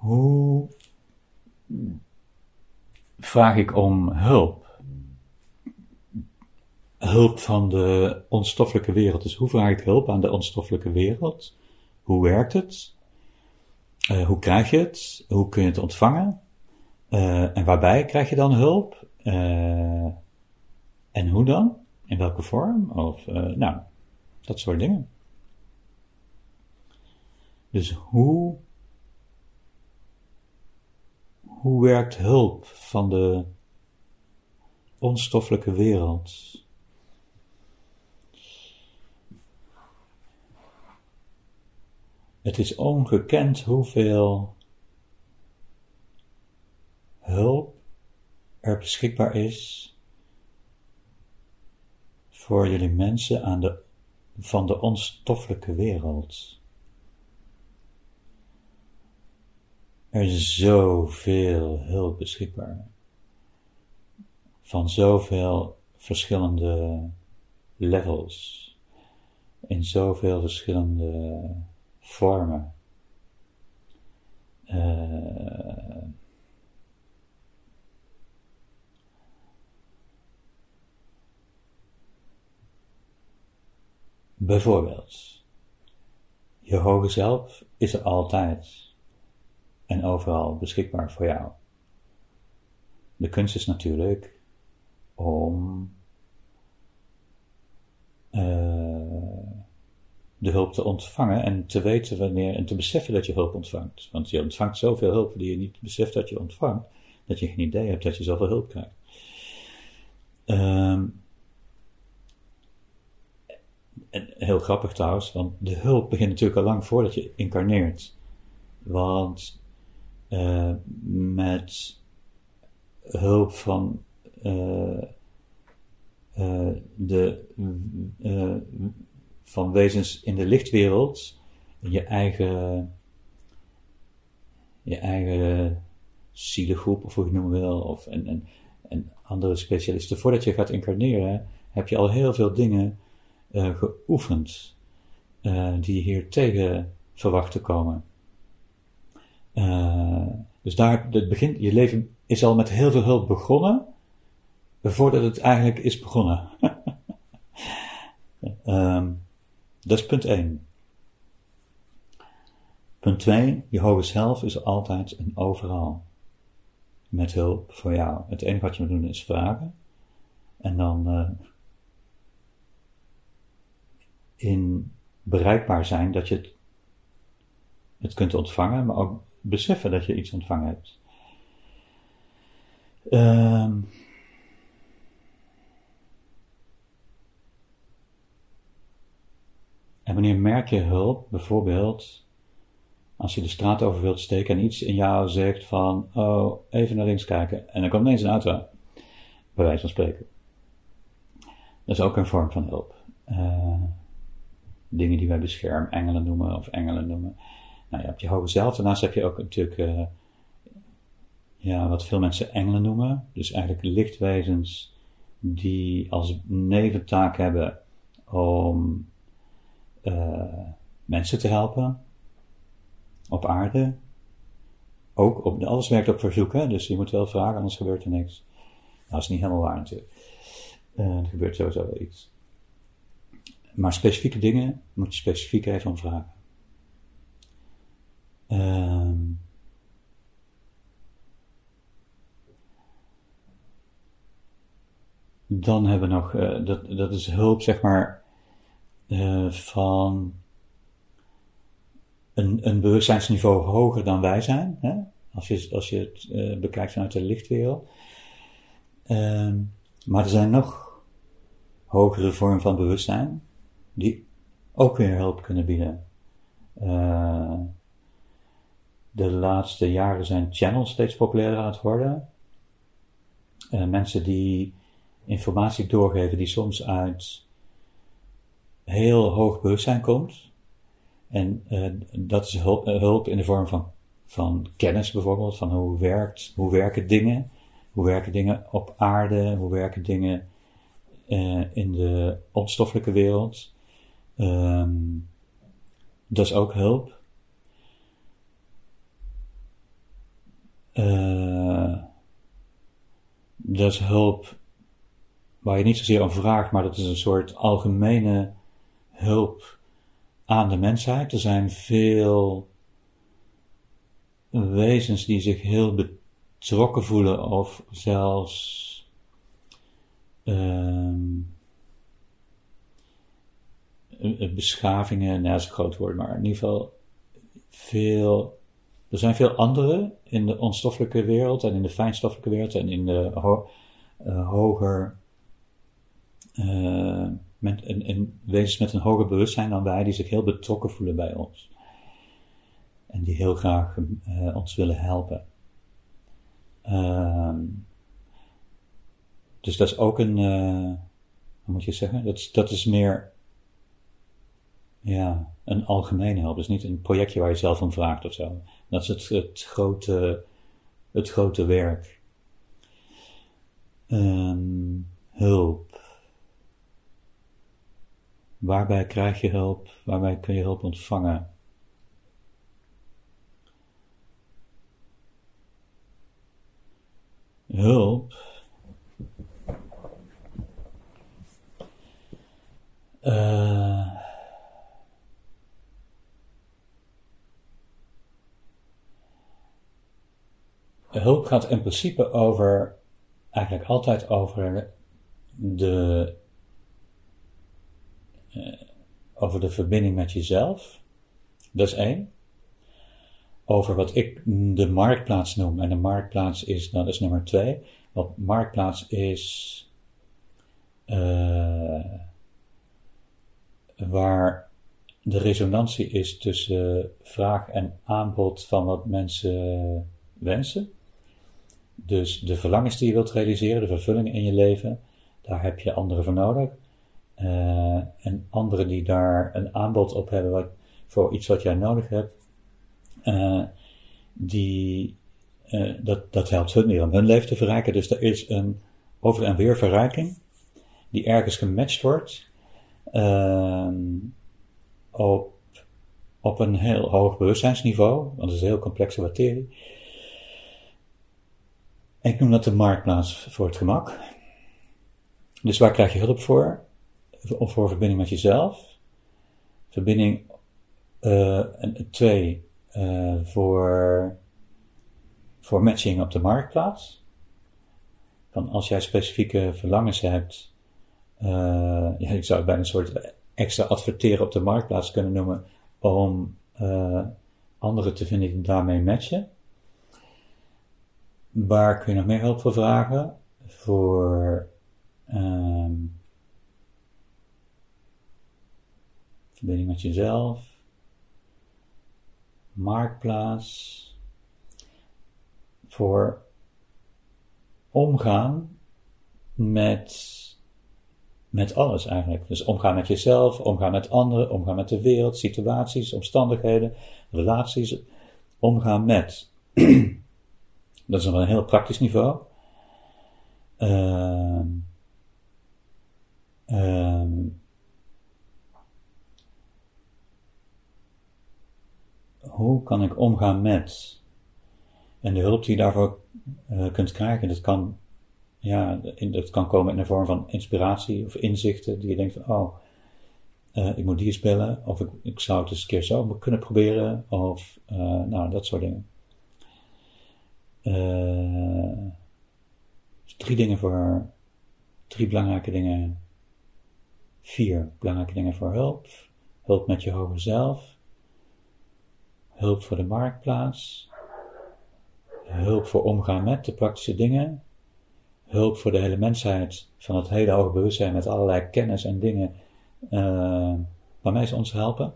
Hoe vraag ik om hulp? Hulp van de onstoffelijke wereld. Dus hoe vraag ik hulp aan de onstoffelijke wereld? Hoe werkt het? Uh, hoe krijg je het? Hoe kun je het ontvangen? Uh, en waarbij krijg je dan hulp? Uh, en hoe dan? In welke vorm? Of, nou, dat soort dingen. Dus hoe, hoe werkt hulp van de onstoffelijke wereld? Het is ongekend hoeveel hulp er beschikbaar is voor jullie mensen aan de, van de onstoffelijke wereld. Er is zoveel hulp beschikbaar. Van zoveel verschillende levels. In zoveel verschillende vormen. Uh, bijvoorbeeld, je hoge zelf is er altijd en overal beschikbaar voor jou. De kunst is natuurlijk om uh, de hulp te ontvangen en te weten wanneer en te beseffen dat je hulp ontvangt. Want je ontvangt zoveel hulp die je niet beseft dat je ontvangt, dat je geen idee hebt dat je zoveel hulp krijgt. En heel grappig trouwens, want de hulp begint natuurlijk al lang voordat je incarneert. Want uh, met hulp van uh, uh, de van wezens in de lichtwereld je eigen, je eigen zielengroep, of hoe je het noemen wil, of en, en, en andere specialisten. Voordat je gaat incarneren, heb je al heel veel dingen geoefend uh, die hier tegen verwacht te komen. Uh, dus daar, het begin, je leven is al met heel veel hulp begonnen, voordat het eigenlijk is begonnen. um, Dat is punt 1. Punt 2, je hoge zelf is altijd en overal. Met hulp voor jou. Het enige wat je moet doen is vragen. En dan uh, in bereikbaar zijn dat je het, het kunt ontvangen, maar ook beseffen dat je iets ontvangen hebt. Uh, En wanneer merk je hulp, bijvoorbeeld als je de straat over wilt steken en iets in jou zegt van, oh, even naar links kijken. En dan komt ineens een auto, bij wijze van spreken. Dat is ook een vorm van hulp. Uh, dingen die wij beschermengelen noemen of engelen noemen. Nou, je hebt je hoge zelf. Daarnaast heb je ook natuurlijk, uh, ja, wat veel mensen engelen noemen. Dus eigenlijk lichtwezens die als neventaak hebben om uh, mensen te helpen op aarde. Ook op, alles werkt op verzoek, hè? dus je moet wel vragen, anders gebeurt er niks. Nou, dat is niet helemaal waar natuurlijk. Uh, er gebeurt sowieso wel iets. Maar specifieke dingen moet je specifiek even vragen. Uh, dan hebben we nog, uh, dat, dat is hulp, zeg maar, uh, van een, een bewustzijnsniveau hoger dan wij zijn. Hè? Als, je, als je het uh, bekijkt vanuit de lichtwereld. Uh, maar er zijn nog hogere vormen van bewustzijn die ook weer hulp kunnen bieden. Uh, de laatste jaren zijn channels steeds populairder aan het worden. mensen die informatie doorgeven die soms uit heel hoog bewustzijn komt. En uh, dat is hulp, uh, hulp, in de vorm van, van kennis bijvoorbeeld, van hoe, werkt, hoe werken dingen, hoe werken dingen op aarde, hoe werken dingen in de onstoffelijke wereld. Um, dat is ook hulp. Uh, dat is hulp waar je niet zozeer om vraagt, maar dat is een soort algemene hulp aan de mensheid. Er zijn veel wezens die zich heel betrokken voelen of zelfs um, beschavingen, nou, een groot woord, maar in ieder geval veel. Er zijn veel andere in de onstoffelijke wereld en in de fijnstoffelijke wereld en in de uh, hoger. Uh, met, wezens met een hoger bewustzijn dan wij, die zich heel betrokken voelen bij ons. En die heel graag uh, ons willen helpen. Uh, dus dat is ook een, hoe moet je zeggen? Dat dat is meer, ja, een algemene hulp. Dus niet een projectje waar je zelf om vraagt of zo. Dat is het, het grote, het grote werk. Um, hulp. Waarbij krijg je hulp? Waarbij kun je hulp ontvangen? Hulp Uh, hulp gaat in principe over, eigenlijk altijd over de, uh, over de verbinding met jezelf. Dat is één. Over wat ik de marktplaats noem. En de marktplaats is, dat is nummer twee. Wat marktplaats is, uh, waar de resonantie is tussen vraag en aanbod van wat mensen wensen. Dus de verlangens die je wilt realiseren, de vervulling in je leven, daar heb je anderen voor nodig. Uh, en anderen die daar een aanbod op hebben wat, voor iets wat jij nodig hebt, uh, die, uh, dat, dat helpt hun weer om hun leven te verrijken. Dus er is een over en weer verrijking die ergens gematcht wordt Ehm, op, op een heel hoog bewustzijnsniveau, want het is een heel complexe materie. Ik noem dat de marktplaats voor het gemak. Dus waar krijg je hulp voor? Of voor verbinding met jezelf. Verbinding, uh, twee, uh, voor, voor matching op de marktplaats. Van als jij specifieke verlangens hebt, uh, ja, ik zou het bijna een soort extra adverteren op de marktplaats kunnen noemen, om anderen te vinden die daarmee matchen. Waar kun je nog meer hulp voor vragen? Voor um, verbinding met jezelf, marktplaats, voor omgaan met met alles eigenlijk. Dus omgaan met jezelf, omgaan met anderen, omgaan met de wereld, situaties, omstandigheden, relaties, omgaan met. Dat is op een heel praktisch niveau. Uh, uh, hoe kan ik omgaan met? En de hulp die je daarvoor uh, kunt krijgen, dat kan ja, dat kan komen in de vorm van inspiratie of inzichten, die je denkt van, oh, uh, ik moet die eens bellen, of ik, ik zou het eens een keer zo kunnen proberen, of uh, nou, dat soort dingen. Uh, drie dingen voor, drie belangrijke dingen, vier belangrijke dingen voor hulp. Hulp met je hoger zelf, hulp voor de marktplaats, hulp voor omgaan met de praktische dingen, hulp voor de hele mensheid, van het hele hoge bewustzijn met allerlei kennis en dingen uh, waarmee ze ons helpen.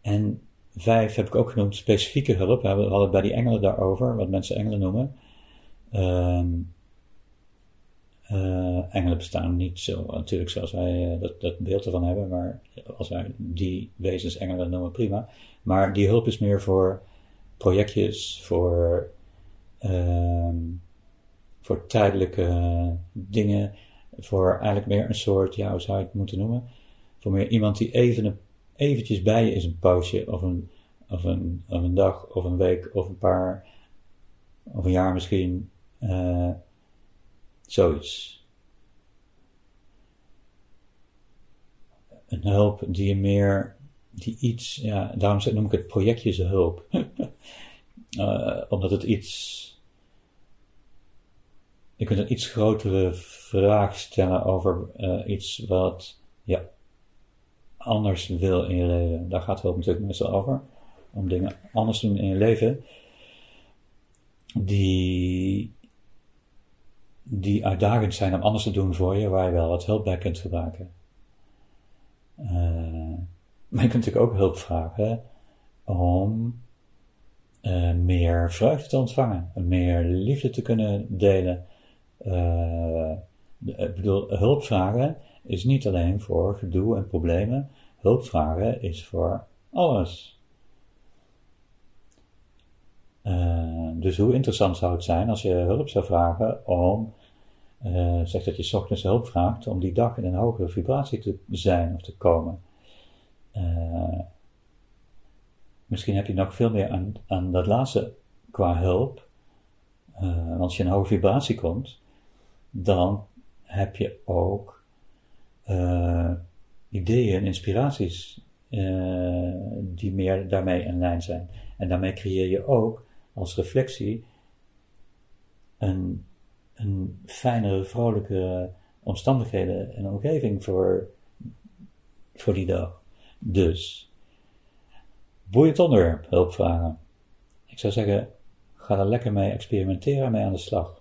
En vijf heb ik ook genoemd specifieke hulp. We hadden het bij die engelen daarover, wat mensen engelen noemen. Uh, uh, engelen bestaan niet zo natuurlijk zoals wij uh, dat, dat beeld ervan hebben, maar als wij die wezens engelen noemen, prima. Maar die hulp is meer voor projectjes, voor, uh, voor tijdelijke dingen, voor eigenlijk meer een soort, ja, hoe zou je het moeten noemen? Voor meer iemand die even een, eventjes bij je is een poosje, of een, of een, of een dag, of een week, of een paar, of een jaar misschien, uh, zoiets. Een hulp die je meer, die iets, ja, daarom noem ik het projectje hulp. uh, omdat het iets, je kunt een iets grotere vraag stellen over uh, iets wat je anders wil in je leven. Daar gaat hulp natuurlijk meestal over. Om dingen anders te doen in je leven. Die, die uitdagend zijn om anders te doen voor je, waar je wel wat hulp bij kunt gebruiken. Uh, maar je kunt natuurlijk ook hulp vragen om uh, meer vreugde te ontvangen, meer liefde te kunnen delen. Uh, ik bedoel, hulp vragen is niet alleen voor gedoe en problemen. Hulp vragen is voor alles. Uh, dus hoe interessant zou het zijn als je hulp zou vragen om, uh, zeg dat je ochtends hulp vraagt, om die dag in een hogere vibratie te zijn of te komen. Uh, misschien heb je nog veel meer aan, aan dat laatste qua hulp. als je in een hoge vibratie komt, dan heb je ook ideeën en inspiraties die meer daarmee in lijn zijn. En daarmee creëer je ook als reflectie een, een fijnere, vrolijke omstandigheden en omgeving voor, voor die dag. Dus, boeiend onderwerp, hulpvragen. Ik zou zeggen, ga er lekker mee experimenteren mee aan de slag.